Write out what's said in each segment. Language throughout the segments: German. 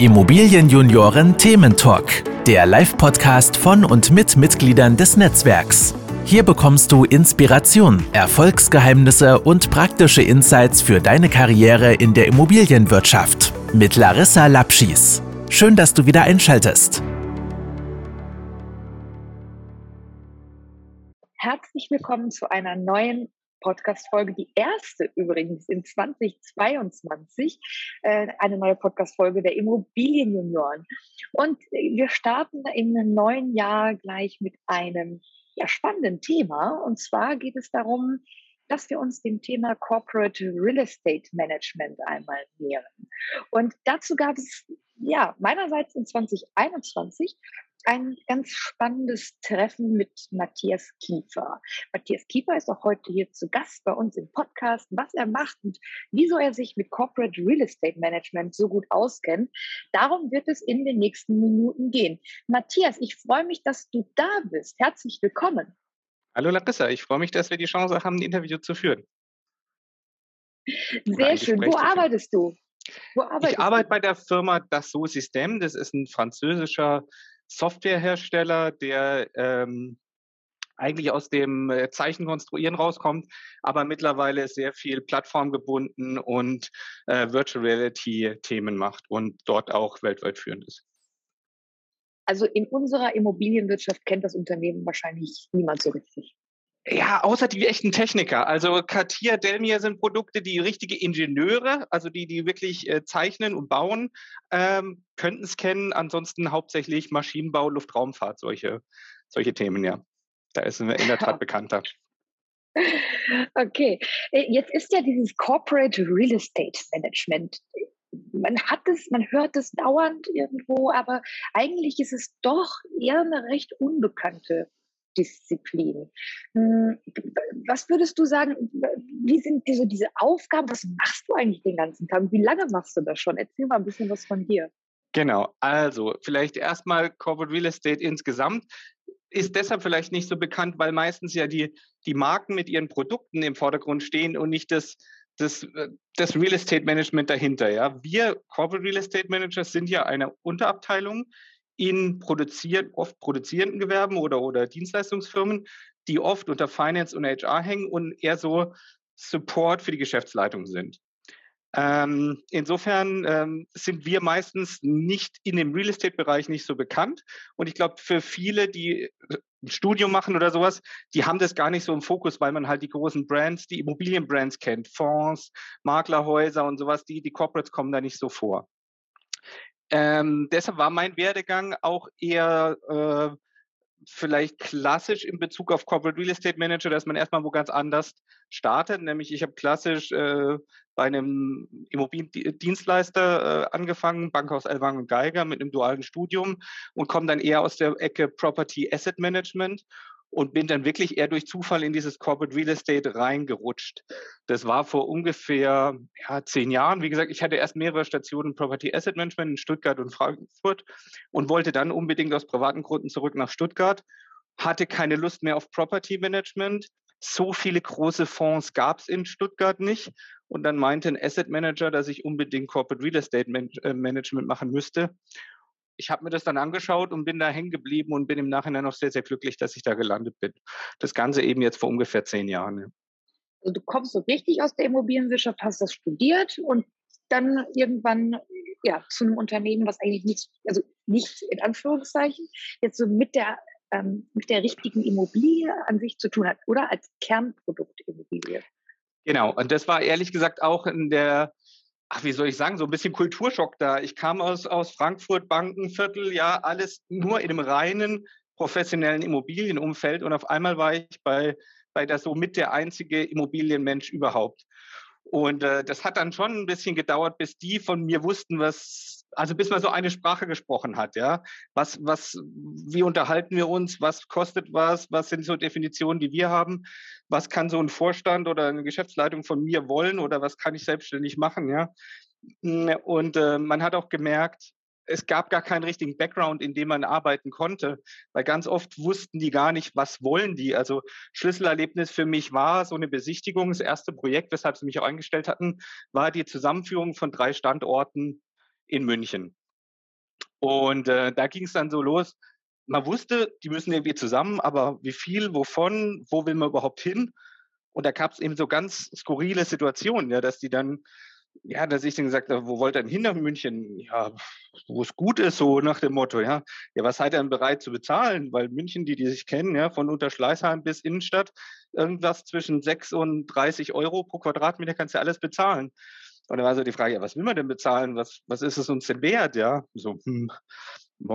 Immobilienjunioren Thementalk, der Live-Podcast von und mit Mitgliedern des Netzwerks. Hier bekommst du Inspiration, Erfolgsgeheimnisse und praktische Insights für deine Karriere in der Immobilienwirtschaft mit Larissa Lapschis. Schön, dass du wieder einschaltest. Herzlich willkommen zu einer neuen Podcast-Folge, die erste übrigens in 2022, äh, eine neue Podcast-Folge der Immobilienjunioren. Und wir starten im neuen Jahr gleich mit einem ja, spannenden Thema. Und zwar geht es darum, dass wir uns dem Thema Corporate Real Estate Management einmal nähern. Und dazu gab es ja meinerseits in 2021 ein ganz spannendes Treffen mit Matthias Kiefer. Matthias Kiefer ist auch heute hier zu Gast bei uns im Podcast, was er macht und wieso er sich mit Corporate Real Estate Management so gut auskennt. Darum wird es in den nächsten Minuten gehen. Matthias, ich freue mich, dass du da bist. Herzlich willkommen. Hallo Larissa, ich freue mich, dass wir die Chance haben, ein Interview zu führen. Sehr schön. Wo arbeitest du? Wo arbeitest ich arbeite bei der Firma Dassault System. Das ist ein französischer Softwarehersteller, der ähm, eigentlich aus dem äh, Zeichenkonstruieren rauskommt, aber mittlerweile sehr viel plattformgebunden und äh, Virtual Reality Themen macht und dort auch weltweit führend ist. Also in unserer Immobilienwirtschaft kennt das Unternehmen wahrscheinlich niemand so richtig. Ja, außer die echten Techniker. Also Katia, Delmia sind Produkte, die richtige Ingenieure, also die, die wirklich äh, zeichnen und bauen, ähm, könnten es kennen. Ansonsten hauptsächlich Maschinenbau, Luftraumfahrt, solche, solche Themen, ja. Da ist es in der Tat bekannter. Okay, äh, jetzt ist ja dieses Corporate Real Estate Management man hat es, man hört es dauernd irgendwo, aber eigentlich ist es doch eher eine recht unbekannte Disziplin. Hm, was würdest du sagen, wie sind diese, diese Aufgaben? Was machst du eigentlich den ganzen Tag? Wie lange machst du das schon? Erzähl mal ein bisschen was von dir. Genau, also vielleicht erstmal Corporate Real Estate insgesamt ist deshalb vielleicht nicht so bekannt, weil meistens ja die, die Marken mit ihren Produkten im Vordergrund stehen und nicht das, das, das Real Estate Management dahinter. Ja? Wir Corporate Real Estate Managers sind ja eine Unterabteilung in produziert, oft produzierenden Gewerben oder, oder Dienstleistungsfirmen, die oft unter Finance und HR hängen und eher so Support für die Geschäftsleitung sind. Ähm, insofern ähm, sind wir meistens nicht in dem Real Estate-Bereich nicht so bekannt. Und ich glaube, für viele, die ein Studium machen oder sowas, die haben das gar nicht so im Fokus, weil man halt die großen Brands, die Immobilienbrands kennt, Fonds, Maklerhäuser und sowas, die, die Corporates kommen da nicht so vor. Ähm, deshalb war mein Werdegang auch eher äh, vielleicht klassisch in Bezug auf Corporate Real Estate Manager, dass man erstmal wo ganz anders startet. Nämlich ich habe klassisch äh, bei einem Immobiliendienstleister äh, angefangen, Bankhaus Elwang und Geiger mit einem dualen Studium und komme dann eher aus der Ecke Property Asset Management und bin dann wirklich eher durch Zufall in dieses Corporate Real Estate reingerutscht. Das war vor ungefähr ja, zehn Jahren. Wie gesagt, ich hatte erst mehrere Stationen Property Asset Management in Stuttgart und Frankfurt und wollte dann unbedingt aus privaten Gründen zurück nach Stuttgart, hatte keine Lust mehr auf Property Management. So viele große Fonds gab es in Stuttgart nicht. Und dann meinte ein Asset Manager, dass ich unbedingt Corporate Real Estate äh, Management machen müsste ich habe mir das dann angeschaut und bin da hängen geblieben und bin im Nachhinein noch sehr, sehr glücklich, dass ich da gelandet bin. Das Ganze eben jetzt vor ungefähr zehn Jahren. Ja. Also du kommst so richtig aus der Immobilienwirtschaft, hast das studiert und dann irgendwann ja zu einem Unternehmen, was eigentlich nichts, also nicht in Anführungszeichen, jetzt so mit der ähm, mit der richtigen Immobilie an sich zu tun hat, oder als Kernprodukt Immobilie. Genau, und das war ehrlich gesagt auch in der ach, wie soll ich sagen, so ein bisschen Kulturschock da. Ich kam aus, aus Frankfurt, Bankenviertel, ja, alles nur in einem reinen professionellen Immobilienumfeld und auf einmal war ich bei, bei der so mit der einzige Immobilienmensch überhaupt. Und äh, das hat dann schon ein bisschen gedauert, bis die von mir wussten, was, also bis man so eine Sprache gesprochen hat, ja. Was, was, wie unterhalten wir uns? Was kostet was? Was sind so Definitionen, die wir haben? Was kann so ein Vorstand oder eine Geschäftsleitung von mir wollen oder was kann ich selbstständig machen, ja? Und äh, man hat auch gemerkt, es gab gar keinen richtigen Background, in dem man arbeiten konnte, weil ganz oft wussten die gar nicht, was wollen die. Also Schlüsselerlebnis für mich war so eine Besichtigung. Das erste Projekt, weshalb sie mich auch eingestellt hatten, war die Zusammenführung von drei Standorten in München. Und äh, da ging es dann so los. Man wusste, die müssen irgendwie zusammen, aber wie viel, wovon, wo will man überhaupt hin? Und da gab es eben so ganz skurrile Situationen, ja, dass die dann ja, dass ich dann gesagt habe, wo wollt ihr denn hin nach München? Ja, wo es gut ist, so nach dem Motto, ja. Ja, was seid ihr denn bereit zu bezahlen? Weil München, die, die sich kennen, ja, von Unterschleißheim bis Innenstadt, irgendwas zwischen 6 und 30 Euro pro Quadratmeter kannst du alles bezahlen. Und dann war so die Frage, ja, was will man denn bezahlen? Was, was ist es uns denn wert? Ja, so, hm,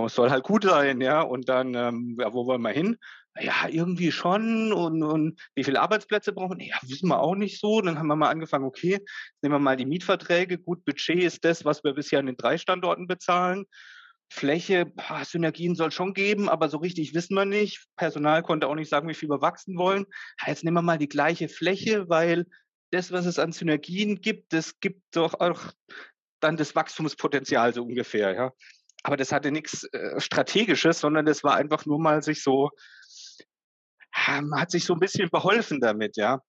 soll halt gut sein, ja. Und dann, ähm, ja, wo wollen wir hin? Ja, irgendwie schon. Und, und wie viele Arbeitsplätze brauchen? Ja, wissen wir auch nicht so. Dann haben wir mal angefangen, okay, nehmen wir mal die Mietverträge. Gut, Budget ist das, was wir bisher an den drei Standorten bezahlen. Fläche, boah, Synergien soll schon geben, aber so richtig wissen wir nicht. Personal konnte auch nicht sagen, wie viel wir wachsen wollen. Jetzt nehmen wir mal die gleiche Fläche, weil das, was es an Synergien gibt, das gibt doch auch dann das Wachstumspotenzial so ungefähr, ja. Aber das hatte nichts äh, Strategisches, sondern das war einfach nur mal sich so man hat sich so ein bisschen beholfen damit, ja.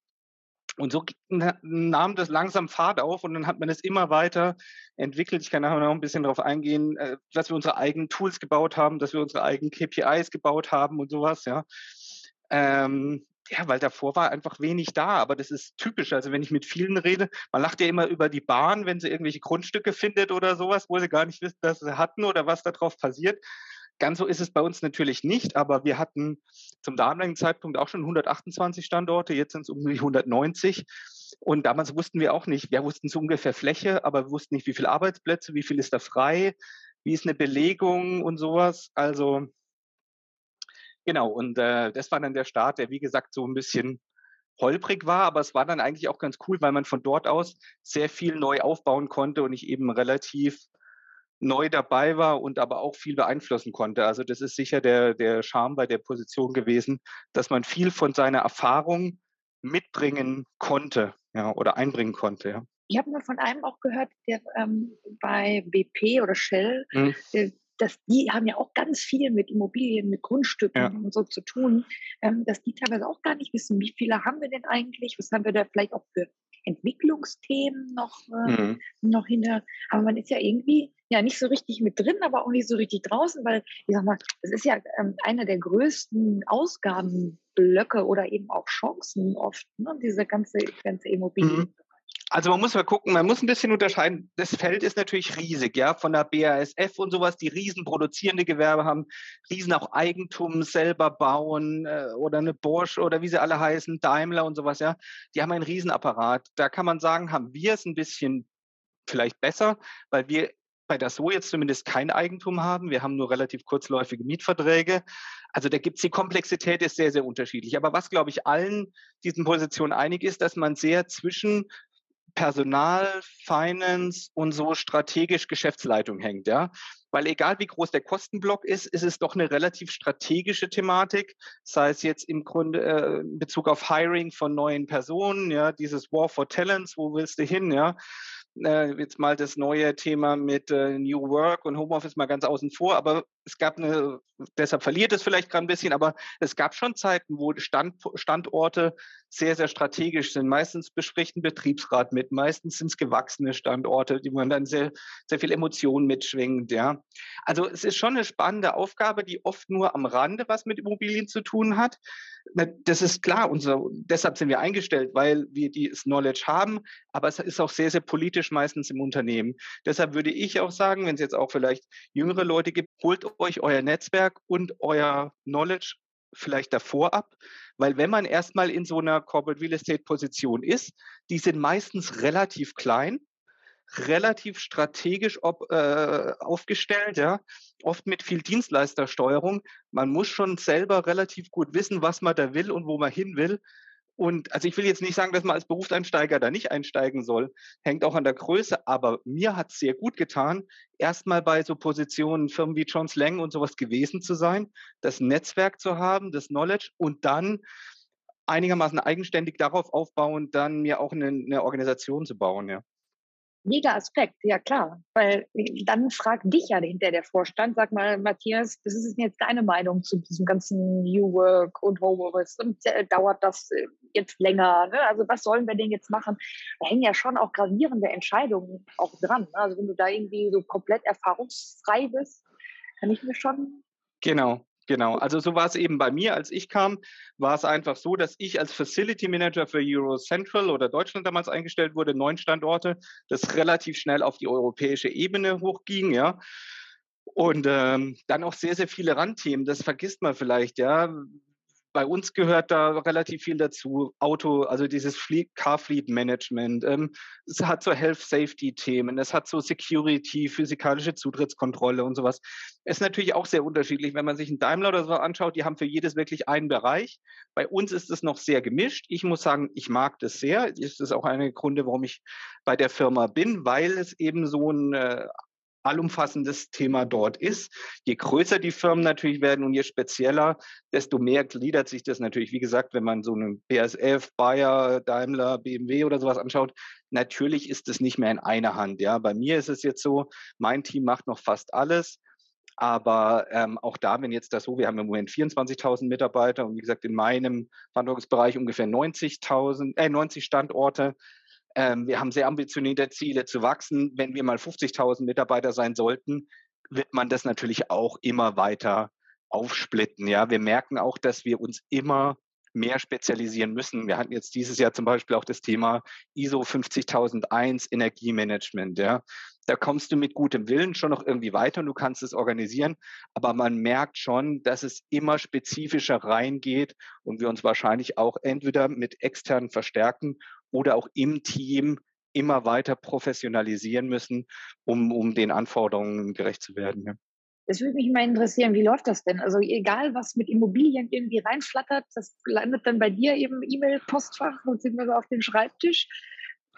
Und so nahm das langsam Fahrt auf und dann hat man es immer weiter entwickelt. Ich kann nachher noch ein bisschen darauf eingehen, äh, dass wir unsere eigenen Tools gebaut haben, dass wir unsere eigenen KPIs gebaut haben und sowas, ja. Ähm, ja, weil davor war einfach wenig da, aber das ist typisch. Also wenn ich mit vielen rede, man lacht ja immer über die Bahn, wenn sie irgendwelche Grundstücke findet oder sowas, wo sie gar nicht wissen, dass sie hatten oder was darauf passiert. Ganz so ist es bei uns natürlich nicht, aber wir hatten zum damaligen Zeitpunkt auch schon 128 Standorte, jetzt sind es um die 190. Und damals wussten wir auch nicht, wir wussten so ungefähr Fläche, aber wir wussten nicht, wie viele Arbeitsplätze, wie viel ist da frei, wie ist eine Belegung und sowas. Also genau, und äh, das war dann der Start, der wie gesagt so ein bisschen holprig war, aber es war dann eigentlich auch ganz cool, weil man von dort aus sehr viel neu aufbauen konnte und ich eben relativ neu dabei war und aber auch viel beeinflussen konnte. Also das ist sicher der, der Charme bei der Position gewesen, dass man viel von seiner Erfahrung mitbringen konnte ja, oder einbringen konnte. Ja. Ich habe mal von einem auch gehört, der ähm, bei BP oder Shell, hm. äh, dass die haben ja auch ganz viel mit Immobilien, mit Grundstücken ja. und so zu tun, ähm, dass die teilweise auch gar nicht wissen, wie viele haben wir denn eigentlich, was haben wir da vielleicht auch für Entwicklungsthemen noch, äh, mhm. noch hinter. Aber man ist ja irgendwie ja nicht so richtig mit drin, aber auch nicht so richtig draußen, weil ich sag mal, das ist ja ähm, einer der größten Ausgabenblöcke oder eben auch Chancen oft, ne? diese ganze, ganze Immobilien. Mhm. Also man muss mal gucken, man muss ein bisschen unterscheiden. Das Feld ist natürlich riesig, ja, von der BASF und sowas, die riesen produzierende Gewerbe haben, riesen auch Eigentum selber bauen äh, oder eine Bosch oder wie sie alle heißen, Daimler und sowas, ja. Die haben einen Riesenapparat. Da kann man sagen, haben wir es ein bisschen vielleicht besser, weil wir bei der So jetzt zumindest kein Eigentum haben. Wir haben nur relativ kurzläufige Mietverträge. Also da gibt es die Komplexität ist sehr, sehr unterschiedlich. Aber was, glaube ich, allen diesen Positionen einig ist, dass man sehr zwischen Personal, Finance und so strategisch Geschäftsleitung hängt, ja. Weil egal wie groß der Kostenblock ist, ist es doch eine relativ strategische Thematik, sei es jetzt im Grunde äh, in Bezug auf Hiring von neuen Personen, ja, dieses War for Talents, wo willst du hin, ja, äh, jetzt mal das neue Thema mit äh, New Work und Homeoffice mal ganz außen vor, aber es gab eine, deshalb verliert es vielleicht gerade ein bisschen, aber es gab schon Zeiten, wo Stand, Standorte sehr, sehr strategisch sind. Meistens bespricht ein Betriebsrat mit, meistens sind es gewachsene Standorte, die man dann sehr, sehr viel Emotionen mitschwingt, ja. Also es ist schon eine spannende Aufgabe, die oft nur am Rande was mit Immobilien zu tun hat. Das ist klar, unser, deshalb sind wir eingestellt, weil wir dieses Knowledge haben, aber es ist auch sehr, sehr politisch meistens im Unternehmen. Deshalb würde ich auch sagen, wenn es jetzt auch vielleicht jüngere Leute gibt, holt euch euer Netzwerk und euer Knowledge vielleicht davor ab, weil wenn man erstmal in so einer Corporate Real Estate Position ist, die sind meistens relativ klein, relativ strategisch ob, äh, aufgestellt, ja, oft mit viel Dienstleistersteuerung. Man muss schon selber relativ gut wissen, was man da will und wo man hin will. Und also ich will jetzt nicht sagen, dass man als Berufseinsteiger da nicht einsteigen soll, hängt auch an der Größe, aber mir hat es sehr gut getan, erstmal bei so Positionen, Firmen wie John Slang und sowas gewesen zu sein, das Netzwerk zu haben, das Knowledge und dann einigermaßen eigenständig darauf aufbauen, dann mir auch eine, eine Organisation zu bauen, ja. Mega Aspekt, ja klar. Weil dann fragt dich ja hinter der Vorstand, sag mal, Matthias, das ist jetzt deine Meinung zu diesem ganzen New Work und Homeoffice und äh, dauert das äh, jetzt länger? Ne? Also was sollen wir denn jetzt machen? Da hängen ja schon auch gravierende Entscheidungen auch dran. Ne? Also wenn du da irgendwie so komplett erfahrungsfrei bist, Kann ich mir schon. Genau. Genau, also so war es eben bei mir, als ich kam, war es einfach so, dass ich als Facility Manager für Euro Central oder Deutschland damals eingestellt wurde, neun Standorte, das relativ schnell auf die europäische Ebene hochging, ja. Und ähm, dann auch sehr, sehr viele Randthemen, das vergisst man vielleicht, ja bei uns gehört da relativ viel dazu. Auto, also dieses Fleet, Car Fleet Management. Ähm, es hat so Health Safety Themen. Es hat so Security, physikalische Zutrittskontrolle und sowas. Es ist natürlich auch sehr unterschiedlich, wenn man sich einen Daimler oder so anschaut. Die haben für jedes wirklich einen Bereich. Bei uns ist es noch sehr gemischt. Ich muss sagen, ich mag das sehr. Das ist auch eine Gründe, warum ich bei der Firma bin, weil es eben so ein äh, allumfassendes Thema dort ist. Je größer die Firmen natürlich werden und je spezieller, desto mehr gliedert sich das natürlich. Wie gesagt, wenn man so einen BASF, Bayer, Daimler, BMW oder sowas anschaut, natürlich ist es nicht mehr in einer Hand. Ja, bei mir ist es jetzt so, mein Team macht noch fast alles. Aber ähm, auch da, wenn jetzt das so, wir haben im Moment 24.000 Mitarbeiter und wie gesagt in meinem Verantwortungsbereich ungefähr 90.000, äh, 90 Standorte, wir haben sehr ambitionierte Ziele zu wachsen. Wenn wir mal 50.000 Mitarbeiter sein sollten, wird man das natürlich auch immer weiter aufsplitten. Ja, wir merken auch, dass wir uns immer mehr spezialisieren müssen. Wir hatten jetzt dieses Jahr zum Beispiel auch das Thema ISO 50001 Energiemanagement. Ja, da kommst du mit gutem Willen schon noch irgendwie weiter und du kannst es organisieren. Aber man merkt schon, dass es immer spezifischer reingeht und wir uns wahrscheinlich auch entweder mit externen verstärken oder auch im Team immer weiter professionalisieren müssen, um, um den Anforderungen gerecht zu werden. Ja. Das würde mich mal interessieren, wie läuft das denn? Also egal, was mit Immobilien irgendwie reinflattert, das landet dann bei dir eben E-Mail-Postfach und sind wir so auf den Schreibtisch.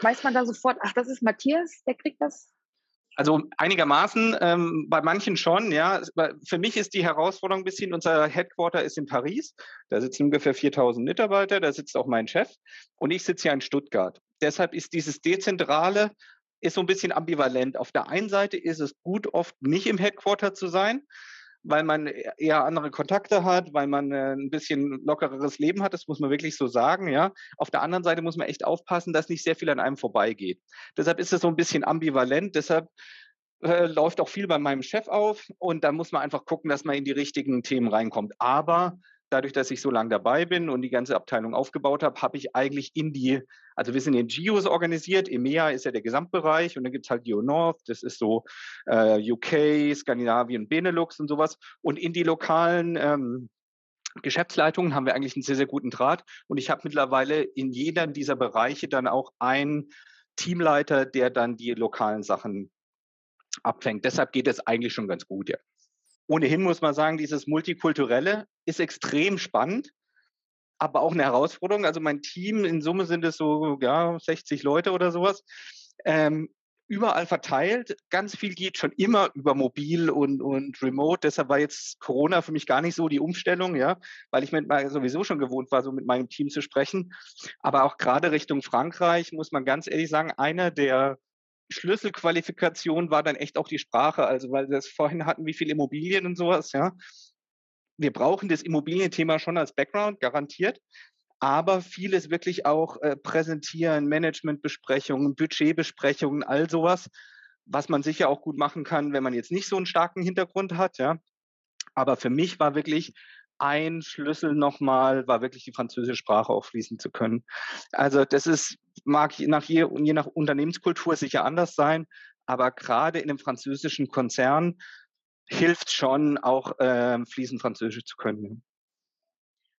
Weiß man da sofort, ach, das ist Matthias, der kriegt das also einigermaßen, ähm, bei manchen schon, ja. Für mich ist die Herausforderung ein bisschen, unser Headquarter ist in Paris, da sitzen ungefähr 4000 Mitarbeiter, da sitzt auch mein Chef und ich sitze hier in Stuttgart. Deshalb ist dieses Dezentrale ist so ein bisschen ambivalent. Auf der einen Seite ist es gut, oft nicht im Headquarter zu sein, weil man eher andere Kontakte hat, weil man äh, ein bisschen lockereres Leben hat, das muss man wirklich so sagen, ja. Auf der anderen Seite muss man echt aufpassen, dass nicht sehr viel an einem vorbeigeht. Deshalb ist es so ein bisschen ambivalent, deshalb äh, läuft auch viel bei meinem Chef auf und da muss man einfach gucken, dass man in die richtigen Themen reinkommt. Aber dadurch, dass ich so lange dabei bin und die ganze Abteilung aufgebaut habe, habe ich eigentlich in die, also wir sind in Geos organisiert. EMEA ist ja der Gesamtbereich und dann gibt es halt Geo North, das ist so äh, UK, Skandinavien, Benelux und sowas. Und in die lokalen ähm, Geschäftsleitungen haben wir eigentlich einen sehr, sehr guten Draht. Und ich habe mittlerweile in jeder dieser Bereiche dann auch einen Teamleiter, der dann die lokalen Sachen abfängt. Deshalb geht es eigentlich schon ganz gut, ja. Ohnehin muss man sagen, dieses Multikulturelle ist extrem spannend, aber auch eine Herausforderung. Also mein Team, in Summe sind es so ja, 60 Leute oder sowas. Ähm, überall verteilt. Ganz viel geht schon immer über mobil und, und remote. Deshalb war jetzt Corona für mich gar nicht so die Umstellung, ja, weil ich mit sowieso schon gewohnt war, so mit meinem Team zu sprechen. Aber auch gerade Richtung Frankreich muss man ganz ehrlich sagen, einer der Schlüsselqualifikation war dann echt auch die Sprache. Also, weil wir es vorhin hatten, wie viel Immobilien und sowas, ja. Wir brauchen das Immobilienthema schon als Background, garantiert. Aber vieles wirklich auch äh, präsentieren, Managementbesprechungen, Budgetbesprechungen, all sowas, was man sicher auch gut machen kann, wenn man jetzt nicht so einen starken Hintergrund hat, ja. Aber für mich war wirklich ein Schlüssel nochmal war wirklich die französische Sprache auch fließen zu können. Also das ist, mag je nach, je, je nach Unternehmenskultur sicher anders sein, aber gerade in einem französischen Konzern hilft schon auch äh, fließend Französisch zu können.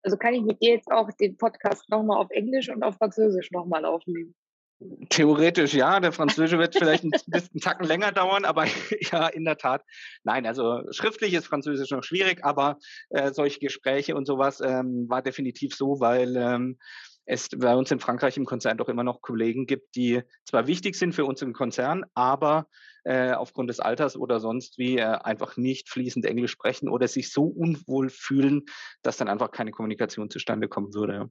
Also kann ich mit dir jetzt auch den Podcast nochmal auf Englisch und auf Französisch nochmal aufnehmen? Theoretisch ja, der Französische wird vielleicht ein bisschen Tacken länger dauern, aber ja, in der Tat. Nein, also schriftlich ist Französisch noch schwierig, aber äh, solche Gespräche und sowas ähm, war definitiv so, weil ähm, es bei uns in Frankreich im Konzern doch immer noch Kollegen gibt, die zwar wichtig sind für uns im Konzern, aber äh, aufgrund des Alters oder sonst wie äh, einfach nicht fließend Englisch sprechen oder sich so unwohl fühlen, dass dann einfach keine Kommunikation zustande kommen würde.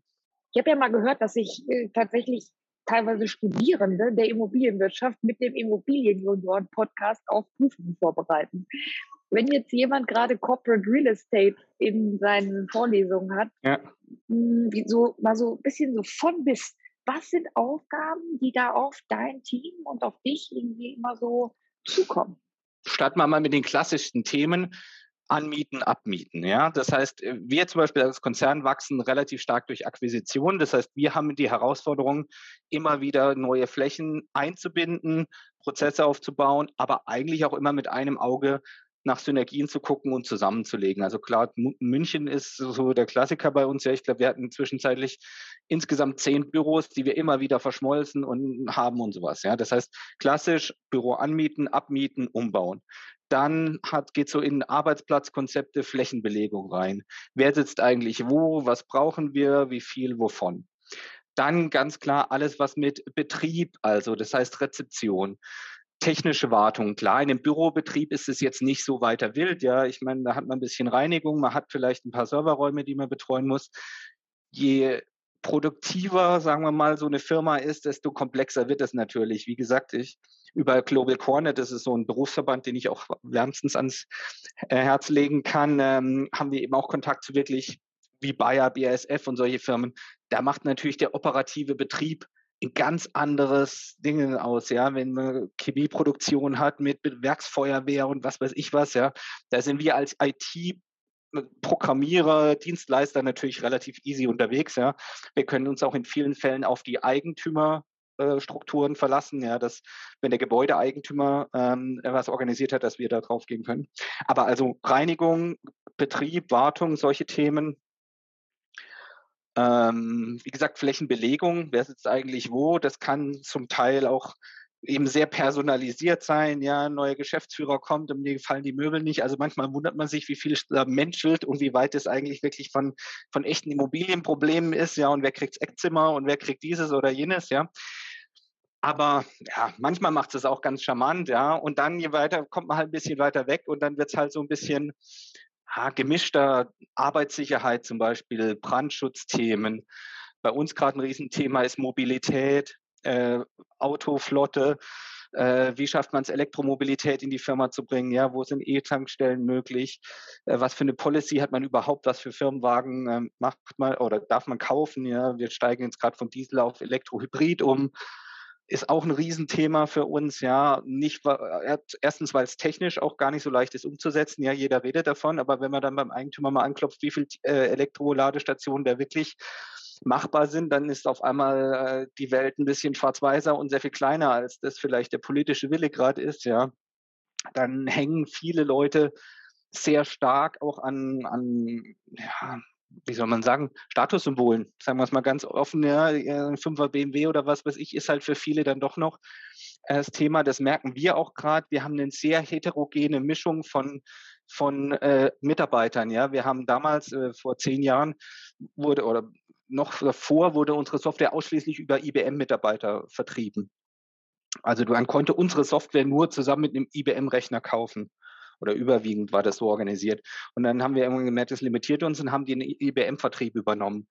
Ich habe ja mal gehört, dass sich äh, tatsächlich teilweise Studierende der Immobilienwirtschaft mit dem Immobilienjunioren-Podcast auf Prüfungen vorbereiten. Wenn jetzt jemand gerade Corporate Real Estate in seinen Vorlesungen hat, ja. Hm, so mal so ein bisschen so von bis, was sind Aufgaben, die da auf dein Team und auf dich irgendwie immer so zukommen? Starten wir mal mit den klassischsten Themen. Anmieten, abmieten. Ja, das heißt, äh, wir zum Beispiel als Konzern wachsen relativ stark durch Akquisition. Das heißt, wir haben die Herausforderung, immer wieder neue Flächen einzubinden, Prozesse aufzubauen, aber eigentlich auch immer mit einem Auge nach Synergien zu gucken und zusammenzulegen. Also klar, München ist so der Klassiker bei uns. Ja, ich glaube, wir hatten zwischenzeitlich insgesamt zehn Büros, die wir immer wieder verschmolzen und haben und sowas. Ja, das heißt, klassisch Büro anmieten, abmieten, umbauen. Dann hat, geht so in Arbeitsplatzkonzepte, Flächenbelegung rein. Wer sitzt eigentlich wo? Was brauchen wir? Wie viel? Wovon? Dann ganz klar alles, was mit Betrieb, also das heißt Rezeption, technische Wartung. Klar, in einem Bürobetrieb ist es jetzt nicht so weiter wild. Ja, ich meine, da hat man ein bisschen Reinigung, man hat vielleicht ein paar Serverräume, die man betreuen muss. Je produktiver, sagen wir mal, so eine Firma ist, desto komplexer wird es natürlich. Wie gesagt, ich über Global Cornet, das ist so ein Berufsverband, den ich auch wärmstens ans äh, Herz legen kann, ähm, haben wir eben auch Kontakt zu wirklich wie Bayer, BASF und solche Firmen. Da macht natürlich der operative Betrieb ein ganz anderes Ding aus, ja, wenn man Chemieproduktion hat mit Werksfeuerwehr und was weiß ich was, ja, da sind wir als IT Programmierer, Dienstleister natürlich relativ easy unterwegs, ja. Wir können uns auch in vielen Fällen auf die Eigentümerstrukturen verlassen, ja, dass wenn der Gebäudeeigentümer ähm, was organisiert hat, dass wir da drauf gehen können. Aber also Reinigung, Betrieb, Wartung, solche Themen, ähm, wie gesagt, Flächenbelegung, wer sitzt eigentlich wo, das kann zum Teil auch eben sehr personalisiert sein. Ja, ein neuer Geschäftsführer kommt und mir gefallen die Möbel nicht. Also manchmal wundert man sich, wie viel da menschelt und wie weit es eigentlich wirklich von, von echten Immobilienproblemen ist. Ja, und wer kriegt Eckzimmer und wer kriegt dieses oder jenes. Ja. Aber ja, manchmal macht es auch ganz charmant, ja. Und dann, je weiter, kommt man halt ein bisschen weiter weg und dann wird es halt so ein bisschen ja, gemischter Arbeitssicherheit zum Beispiel, Brandschutzthemen. Bei uns gerade ein Riesenthema ist Mobilität, äh, Autoflotte. Äh, wie schafft man es, Elektromobilität in die Firma zu bringen? Ja, wo sind E-Tankstellen möglich? Äh, was für eine Policy hat man überhaupt? Was für Firmenwagen äh, macht man oder darf man kaufen? Ja, wir steigen jetzt gerade von Diesel auf Elektrohybrid um ist auch ein Riesenthema für uns, ja. Nicht, erstens, weil es technisch auch gar nicht so leicht ist umzusetzen. Ja, jeder redet davon, aber wenn man dann beim Eigentümer mal anklopft, wie viele äh, Elektroladestationen da wirklich machbar sind, dann ist auf einmal äh, die Welt ein bisschen schwarz-weißer und sehr viel kleiner, als das vielleicht der politische Wille gerade ist, ja. Dann hängen viele Leute sehr stark auch an, an ja, wie soll man sagen, Statussymbolen, sagen wir es mal ganz offen, ja, ein 5er BMW oder was weiß ich, ist halt für viele dann doch noch äh, das Thema, das merken wir auch gerade, wir haben eine sehr heterogene Mischung von, von äh, Mitarbeitern, ja, wir haben damals, äh, vor zehn Jahren wurde, oder noch davor wurde unsere Software ausschließlich über IBM-Mitarbeiter vertrieben. Also man konnte unsere Software nur zusammen mit einem IBM-Rechner kaufen oder überwiegend war das so organisiert. Und dann haben wir irgendwann gemerkt, das limitiert uns und haben den IBM-Vertrieb übernommen.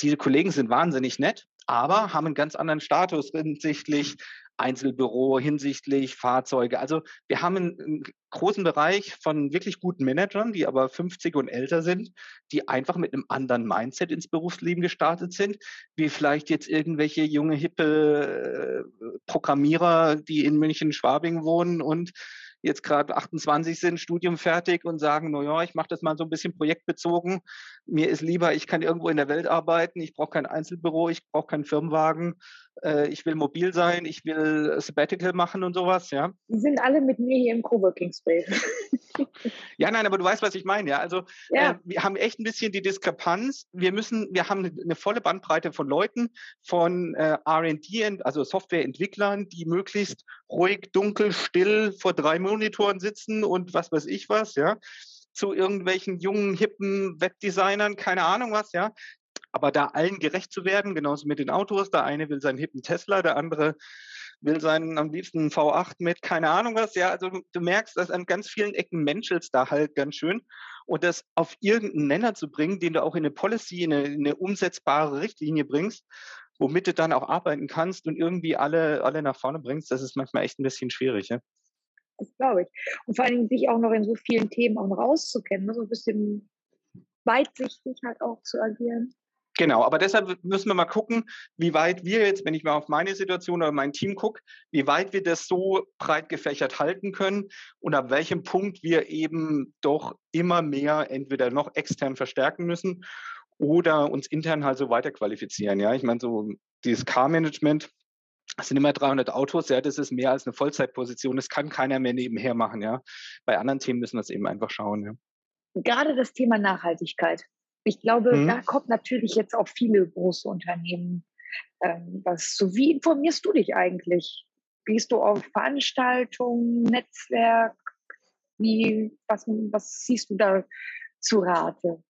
Diese Kollegen sind wahnsinnig nett, aber haben einen ganz anderen Status hinsichtlich Einzelbüro, hinsichtlich Fahrzeuge. Also wir haben einen, großen Bereich von wirklich guten Managern, die aber 50 und älter sind, die einfach mit einem anderen Mindset ins Berufsleben gestartet sind, wie vielleicht jetzt irgendwelche junge, hippe äh, Programmierer, die in München, Schwabing wohnen und jetzt gerade 28 sind, Studium fertig und sagen, naja, ich mache das mal so ein bisschen projektbezogen. Mir ist lieber, ich kann irgendwo in der Welt arbeiten, ich brauche kein Einzelbüro, ich brauche keinen Firmenwagen, äh, ich will mobil sein, ich will Sabbatical machen und sowas, ja. Die sind alle mit mir hier im Coworking Space. ja, nein, aber du weißt, was ich meine, ja. Also ja. Äh, wir haben echt ein bisschen die Diskrepanz. Wir müssen, wir haben eine, eine volle Bandbreite von Leuten, von äh, R&D, also Softwareentwicklern, die möglichst ruhig, dunkel, still vor drei Monitoren sitzen und was weiß ich was, ja zu irgendwelchen jungen, hippen Webdesignern, keine Ahnung was, ja, aber da allen gerecht zu werden, genauso mit den Autos, der eine will seinen hippen Tesla, der andere will seinen am liebsten V8 mit keine Ahnung was. Ja, also du, merkst, dass an ganz vielen Ecken menschelst da halt ganz schön. Und das auf irgendeinen Nenner zu bringen, den du auch in eine Policy, in eine, in eine umsetzbare Richtlinie bringst, womit du dann auch arbeiten kannst und irgendwie alle, alle nach vorne bringst, das ist manchmal echt ein bisschen schwierig. Ja? Das glaube ich. Und vor allen Dingen sich auch noch in so vielen Themen auch noch ne? so ein bisschen weitsichtig halt auch zu agieren. Genau, aber deshalb müssen wir mal gucken, wie weit wir jetzt, wenn ich mal auf meine Situation oder mein Team gucke, wie weit wir das so breit gefächert halten können und ab welchem Punkt wir eben doch immer mehr entweder noch extern verstärken müssen oder uns intern halt so weiterqualifizieren. Ja, ich meine, so dieses Car-Management, das sind immer 300 Autos, ja, das ist mehr als eine Vollzeitposition. Das kann keiner mehr nebenher machen, ja. Bei anderen Themen müssen wir es eben einfach schauen, ja. Gerade das Thema Nachhaltigkeit. Ich glaube, mhm. da kommt natürlich jetzt auch viele große Unternehmen. Ähm, was, so wie informierst du dich eigentlich? Gehst du auf Veranstaltungen, Netzwerk? Wie, was, was siehst du da zu Rate?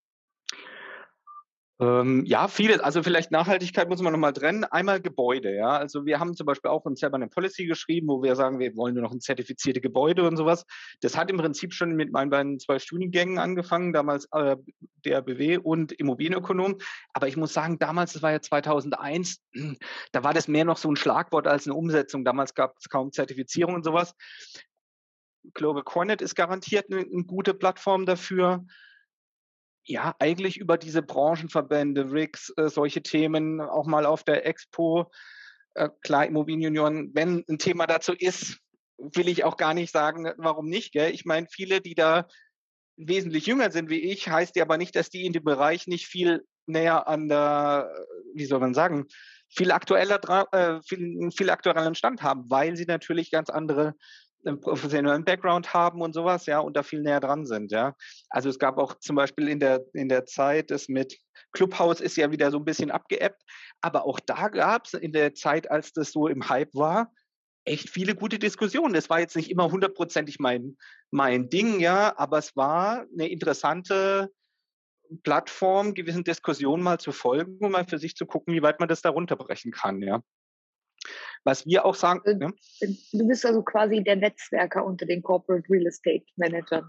Ähm, ja, vieles. Also vielleicht Nachhaltigkeit muss man nochmal trennen. Einmal Gebäude, ja. Also wir haben zum Beispiel auch uns selber eine Policy geschrieben, wo wir sagen, wir wollen nur noch ein zertifizierte Gebäude und sowas. Das hat im Prinzip schon mit meinen beiden zwei Studiengängen angefangen, damals äh, DRBW und Immobilienökonom. Aber ich muss sagen, damals, das war ja 2001, da war das mehr noch so ein Schlagwort als eine Umsetzung. Damals gab es kaum Zertifizierung und sowas. Global Cornet ist garantiert eine, eine gute Plattform dafür ja, eigentlich über diese Branchenverbände, RICS, äh, solche Themen, auch mal auf der Expo, äh, klar, Immobilienunion, wenn ein Thema dazu ist, will ich auch gar nicht sagen, warum nicht. Gell? Ich meine, viele, die da wesentlich jünger sind wie ich, heißt ja aber nicht, dass die in dem Bereich nicht viel näher an der, wie soll man sagen, viel aktueller, äh, viel, viel aktuelleren Stand haben, weil sie natürlich ganz andere einen professionellen Background haben und sowas, ja, und da viel näher dran sind, ja. Also es gab auch zum Beispiel in der, in der Zeit, das mit Clubhouse ist ja wieder so ein bisschen abgeebbt, aber auch da gab es in der Zeit, als das so im Hype war, echt viele gute Diskussionen. Das war jetzt nicht immer hundertprozentig mein, mein Ding, ja, aber es war eine interessante Plattform, gewissen Diskussionen mal zu folgen und mal für sich zu gucken, wie weit man das da runterbrechen kann, ja. Was wir auch sagen. Äh, ja. Du bist also quasi der Netzwerker unter den Corporate Real Estate Managern.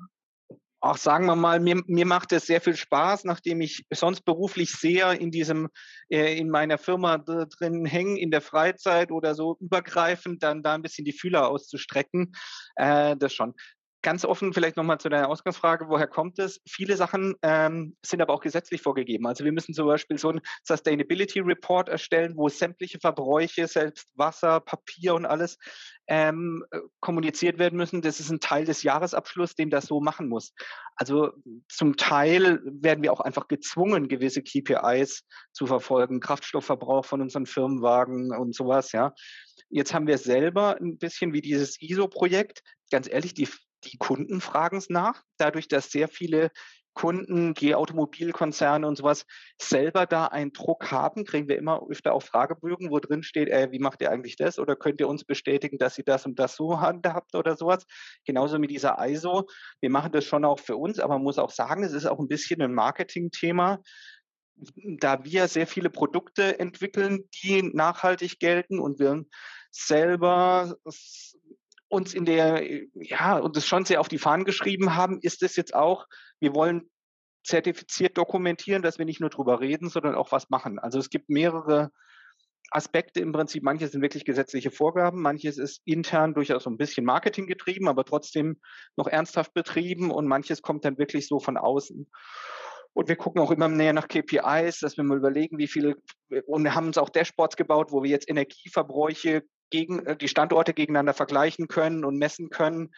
Auch sagen wir mal, mir, mir macht es sehr viel Spaß, nachdem ich sonst beruflich sehr in diesem, äh, in meiner Firma drin hänge, in der Freizeit oder so übergreifend, dann da ein bisschen die Fühler auszustrecken. Äh, das schon ganz offen vielleicht nochmal zu deiner Ausgangsfrage, woher kommt es? Viele Sachen ähm, sind aber auch gesetzlich vorgegeben. Also wir müssen zum Beispiel so einen Sustainability Report erstellen, wo sämtliche Verbräuche, selbst Wasser, Papier und alles ähm, äh, kommuniziert werden müssen. Das ist ein Teil des Jahresabschlusses, den das so machen muss. Also zum Teil werden wir auch einfach gezwungen, gewisse KPIs zu verfolgen, Kraftstoffverbrauch von unseren Firmenwagen und sowas, ja. Jetzt haben wir selber ein bisschen wie dieses ISO-Projekt. Ganz ehrlich, die die Kunden fragen es nach, dadurch, dass sehr viele Kunden, die Automobilkonzerne und sowas selber da einen Druck haben, kriegen wir immer öfter auch Fragebögen, wo drin steht, äh, wie macht ihr eigentlich das? Oder könnt ihr uns bestätigen, dass ihr das und das so handhabt oder sowas? Genauso mit dieser ISO. Wir machen das schon auch für uns, aber man muss auch sagen, es ist auch ein bisschen ein Marketingthema da wir sehr viele Produkte entwickeln, die nachhaltig gelten und wir selber uns in der, ja, und das schon sehr auf die Fahnen geschrieben haben, ist es jetzt auch, wir wollen zertifiziert dokumentieren, dass wir nicht nur drüber reden, sondern auch was machen. Also es gibt mehrere Aspekte im Prinzip. Manches sind wirklich gesetzliche Vorgaben, manches ist intern durchaus so ein bisschen Marketing getrieben, aber trotzdem noch ernsthaft betrieben und manches kommt dann wirklich so von außen. Und wir gucken auch immer näher nach KPIs, dass wir mal überlegen, wie viele, und wir haben uns auch Dashboards gebaut, wo wir jetzt Energieverbräuche gegen, äh, die Standorte gegeneinander vergleichen können und messen können.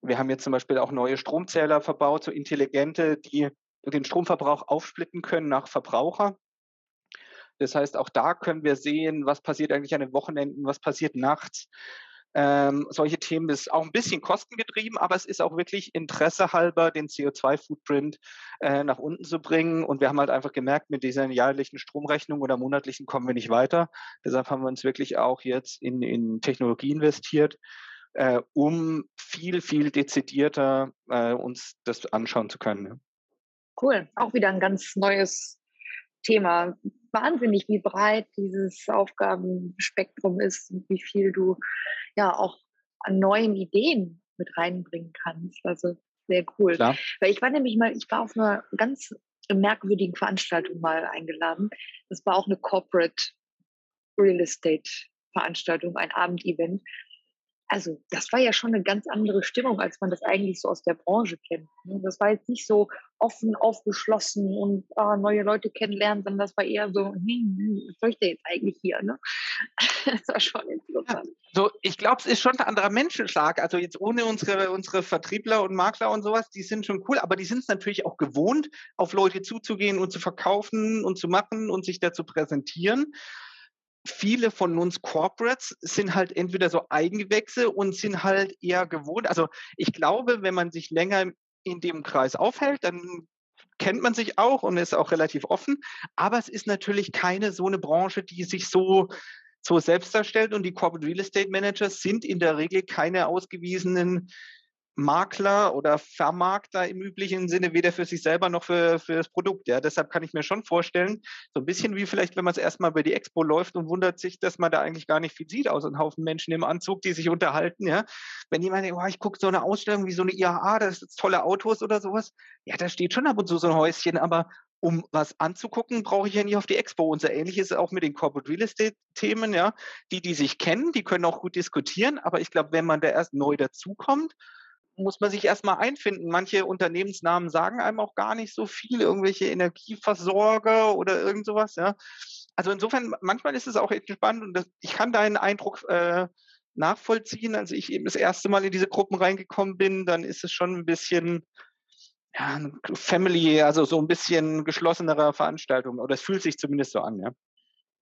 Wir haben jetzt zum Beispiel auch neue Stromzähler verbaut, so intelligente, die den Stromverbrauch aufsplitten können nach Verbraucher. Das heißt, auch da können wir sehen, was passiert eigentlich an den Wochenenden, was passiert nachts. Ähm, solche Themen ist auch ein bisschen kostengetrieben, aber es ist auch wirklich Interesse halber, den CO2-Footprint äh, nach unten zu bringen. Und wir haben halt einfach gemerkt, mit dieser jährlichen Stromrechnung oder monatlichen kommen wir nicht weiter. Deshalb haben wir uns wirklich auch jetzt in, in Technologie investiert, äh, um viel, viel dezidierter äh, uns das anschauen zu können. Cool, auch wieder ein ganz neues Thema. Wahnsinnig, wie breit dieses Aufgabenspektrum ist und wie viel du ja auch an neuen Ideen mit reinbringen kannst. Also sehr cool. Klar. Weil ich war nämlich mal, ich war auf einer ganz merkwürdigen Veranstaltung mal eingeladen. Das war auch eine Corporate Real Estate Veranstaltung, ein Abendevent. Also das war ja schon eine ganz andere Stimmung, als man das eigentlich so aus der Branche kennt. Ne? Das war jetzt nicht so offen, aufgeschlossen und ah, neue Leute kennenlernen, sondern das war eher so, hm, hm, was soll ich denn jetzt eigentlich hier? Ne? Das war schon interessant. Ja, so, ich glaube, es ist schon ein anderer Menschenschlag. Also jetzt ohne unsere, unsere Vertriebler und Makler und sowas, die sind schon cool, aber die sind es natürlich auch gewohnt, auf Leute zuzugehen und zu verkaufen und zu machen und sich da zu präsentieren viele von uns Corporates sind halt entweder so Eigengewächse und sind halt eher gewohnt. Also ich glaube, wenn man sich länger in dem Kreis aufhält, dann kennt man sich auch und ist auch relativ offen. Aber es ist natürlich keine so eine Branche, die sich so so selbst darstellt und die Corporate Real Estate Managers sind in der Regel keine ausgewiesenen Makler oder Vermarkter im üblichen Sinne, weder für sich selber noch für, für das Produkt. Ja. Deshalb kann ich mir schon vorstellen, so ein bisschen wie vielleicht, wenn man es erstmal bei die Expo läuft und wundert sich, dass man da eigentlich gar nicht viel sieht, außer ein Haufen Menschen im Anzug, die sich unterhalten. Ja. Wenn jemand denkt, oh, ich gucke so eine Ausstellung wie so eine IAA, das sind tolle Autos oder sowas, ja, da steht schon ab und zu so ein Häuschen, aber um was anzugucken, brauche ich ja nicht auf die Expo. Und so ähnlich ist es auch mit den Corporate Real Estate Themen, ja. Die, die sich kennen, die können auch gut diskutieren, aber ich glaube, wenn man da erst neu dazukommt, muss man sich erstmal einfinden. Manche Unternehmensnamen sagen einem auch gar nicht so viel, irgendwelche Energieversorger oder irgend sowas, ja. Also insofern, manchmal ist es auch echt spannend und das, ich kann deinen Eindruck äh, nachvollziehen. Als ich eben das erste Mal in diese Gruppen reingekommen bin, dann ist es schon ein bisschen ja, Family, also so ein bisschen geschlossenere Veranstaltung. Oder es fühlt sich zumindest so an, ja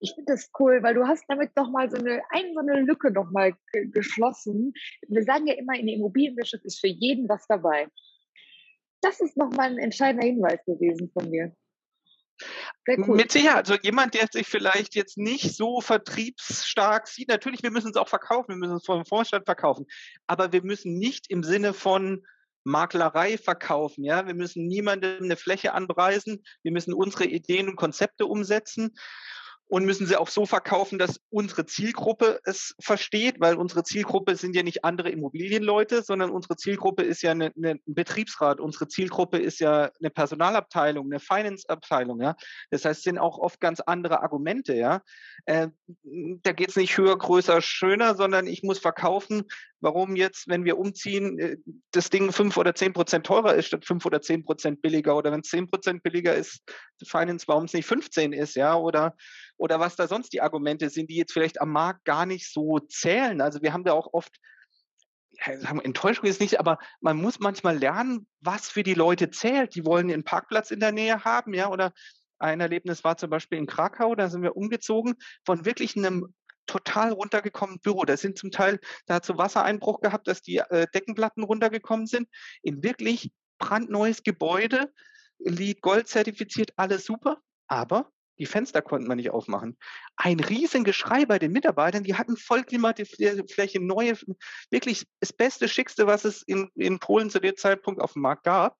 ich finde das cool, weil du hast damit nochmal so eine, ein, so eine Lücke nochmal geschlossen. Wir sagen ja immer, in der Immobilienwirtschaft ist für jeden was dabei. Das ist nochmal ein entscheidender Hinweis gewesen von mir. Cool. Mit Sicherheit. Also jemand, der sich vielleicht jetzt nicht so vertriebsstark sieht, natürlich, wir müssen es auch verkaufen, wir müssen es vom Vorstand verkaufen, aber wir müssen nicht im Sinne von Maklerei verkaufen. Ja, wir müssen niemandem eine Fläche anpreisen. Wir müssen unsere Ideen und Konzepte umsetzen und müssen sie auch so verkaufen, dass unsere Zielgruppe es versteht, weil unsere Zielgruppe sind ja nicht andere Immobilienleute, sondern unsere Zielgruppe ist ja ein Betriebsrat, unsere Zielgruppe ist ja eine Personalabteilung, eine Finance-Abteilung, ja. Das heißt, sind auch oft ganz andere Argumente, ja. Äh, da geht es nicht höher, größer, schöner, sondern ich muss verkaufen, warum jetzt, wenn wir umziehen, äh, das Ding fünf oder zehn Prozent teurer ist statt fünf oder zehn Prozent billiger oder wenn es zehn Prozent billiger ist, Finance, warum es nicht 15 ist, ja, oder oder was da sonst die Argumente sind, die jetzt vielleicht am Markt gar nicht so zählen. Also wir haben da auch oft Enttäuschung ist nicht, aber man muss manchmal lernen, was für die Leute zählt. Die wollen einen Parkplatz in der Nähe haben, ja, oder ein Erlebnis war zum Beispiel in Krakau, da sind wir umgezogen von wirklich einem total runtergekommenen Büro. Da sind zum Teil, da hat so Wassereinbruch gehabt, dass die äh, Deckenplatten runtergekommen sind. In wirklich brandneues Gebäude, Lead Gold zertifiziert, alles super. Aber die Fenster konnten man nicht aufmachen. Ein riesen Geschrei bei den Mitarbeitern, die hatten voll Fläche, neue, wirklich das beste, schickste, was es in, in Polen zu dem Zeitpunkt auf dem Markt gab.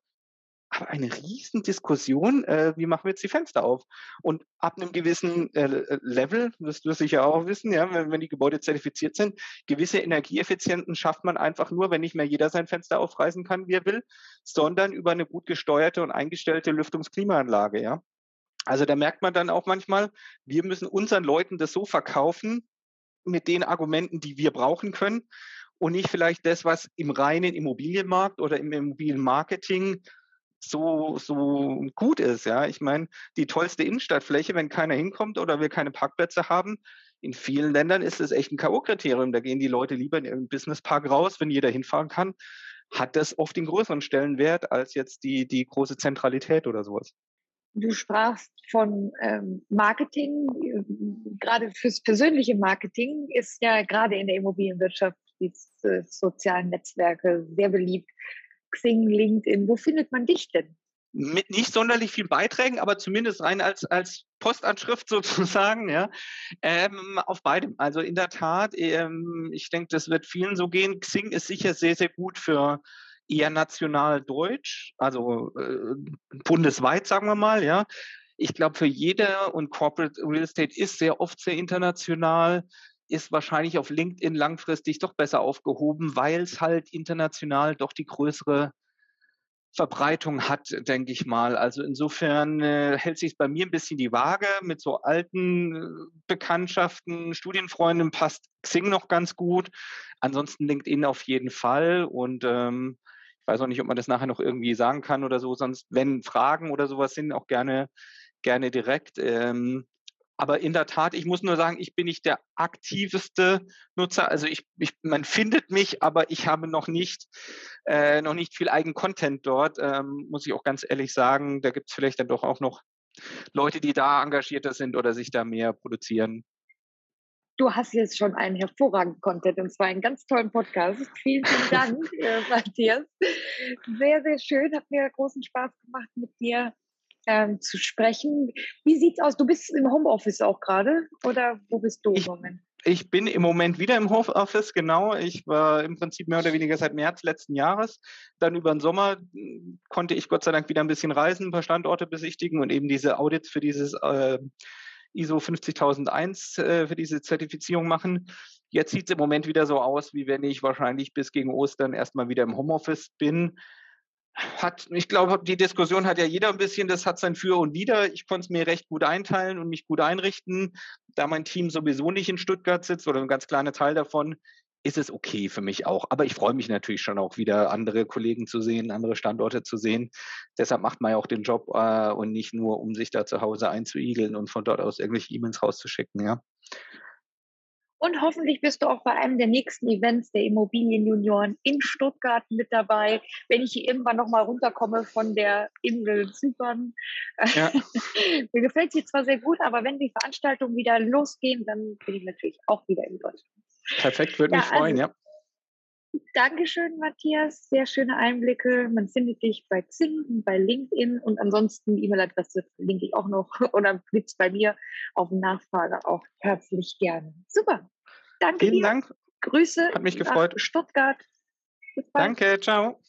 Aber eine riesen Diskussion, äh, wie machen wir jetzt die Fenster auf? Und ab einem gewissen äh, Level, das du sicher auch wissen, ja, wenn, wenn die Gebäude zertifiziert sind, gewisse Energieeffizienten schafft man einfach nur, wenn nicht mehr jeder sein Fenster aufreißen kann, wie er will, sondern über eine gut gesteuerte und eingestellte Lüftungsklimaanlage, ja. Also da merkt man dann auch manchmal, wir müssen unseren Leuten das so verkaufen mit den Argumenten, die wir brauchen können und nicht vielleicht das, was im reinen Immobilienmarkt oder im Immobilienmarketing so, so gut ist. Ja, ich meine, die tollste Innenstadtfläche, wenn keiner hinkommt oder wir keine Parkplätze haben, in vielen Ländern ist es echt ein K.O.-Kriterium. Da gehen die Leute lieber in ihren Businesspark raus, wenn jeder hinfahren kann. Hat das oft den größeren Stellenwert als jetzt die, die große Zentralität oder sowas. Du sprachst von ähm, Marketing. Gerade fürs persönliche Marketing ist ja gerade in der Immobilienwirtschaft die äh, sozialen Netzwerke sehr beliebt. Xing, LinkedIn. Wo findet man dich denn? Mit nicht sonderlich vielen Beiträgen, aber zumindest rein als, als Postanschrift sozusagen, ja, ähm, auf beidem. Also in der Tat, ähm, ich denke, das wird vielen so gehen. Xing ist sicher sehr, sehr gut für eher national deutsch, also äh, bundesweit, sagen wir mal, ja. Ich glaube, für jeder und Corporate Real Estate ist sehr oft sehr international, ist wahrscheinlich auf LinkedIn langfristig doch besser aufgehoben, weil es halt international doch die größere Verbreitung hat, denke ich mal. Also insofern äh, hält sich bei mir ein bisschen die Waage mit so alten äh, Bekanntschaften, Studienfreunden passt Xing noch ganz gut. Ansonsten LinkedIn auf jeden Fall und ähm, ich weiß auch nicht, ob man das nachher noch irgendwie sagen kann oder so. Sonst, wenn Fragen oder sowas sind, auch gerne gerne direkt. Ähm, aber in der Tat, ich muss nur sagen, ich bin nicht der aktiveste Nutzer. Also ich, ich man findet mich, aber ich habe noch nicht, äh, noch nicht viel Eigen-Content dort, ähm, muss ich auch ganz ehrlich sagen. Da gibt es vielleicht dann doch auch noch Leute, die da engagierter sind oder sich da mehr produzieren. Du hast jetzt schon einen hervorragenden Content und zwar einen ganz tollen Podcast. Vielen, vielen Dank, äh, Matthias. Sehr, sehr schön. Hat mir großen Spaß gemacht mit dir ähm, zu sprechen. Wie sieht's aus? Du bist im Homeoffice auch gerade oder wo bist du im Moment? Ich bin im Moment wieder im Homeoffice, genau. Ich war im Prinzip mehr oder weniger seit März letzten Jahres. Dann über den Sommer hm, konnte ich Gott sei Dank wieder ein bisschen reisen, ein paar Standorte besichtigen und eben diese Audits für dieses äh, ISO 50001 äh, für diese Zertifizierung machen. Jetzt sieht es im Moment wieder so aus, wie wenn ich wahrscheinlich bis gegen Ostern erstmal wieder im Homeoffice bin hat, ich glaube, die Diskussion hat ja jeder ein bisschen, das hat sein Für und Wider. Ich konnte es mir recht gut einteilen und mich gut einrichten. Da mein Team sowieso nicht in Stuttgart sitzt oder ein ganz kleiner Teil davon, ist es okay für mich auch. Aber ich freue mich natürlich schon auch wieder, andere Kollegen zu sehen, andere Standorte zu sehen. Deshalb macht man ja auch den Job äh, und nicht nur, um sich da zu Hause einzuigeln und von dort aus irgendwelche E-Mails rauszuschicken, ja. Und hoffentlich bist du auch bei einem der nächsten Events der Immobilienjunioren in Stuttgart mit dabei, wenn ich hier irgendwann nochmal runterkomme von der Insel Zypern. Ja. Mir gefällt sie zwar sehr gut, aber wenn die Veranstaltungen wieder losgehen, dann bin ich natürlich auch wieder in Deutschland. Perfekt, würde mich ja, freuen, also, ja. Dankeschön, Matthias. Sehr schöne Einblicke. Man findet dich bei Xing und bei LinkedIn und ansonsten E-Mail-Adresse linke ich auch noch oder gibt es bei mir auf Nachfrage auch herzlich gerne. Super. Danke Vielen dir. Dank. Grüße. Hat mich gefreut. Stuttgart. Danke. Ciao.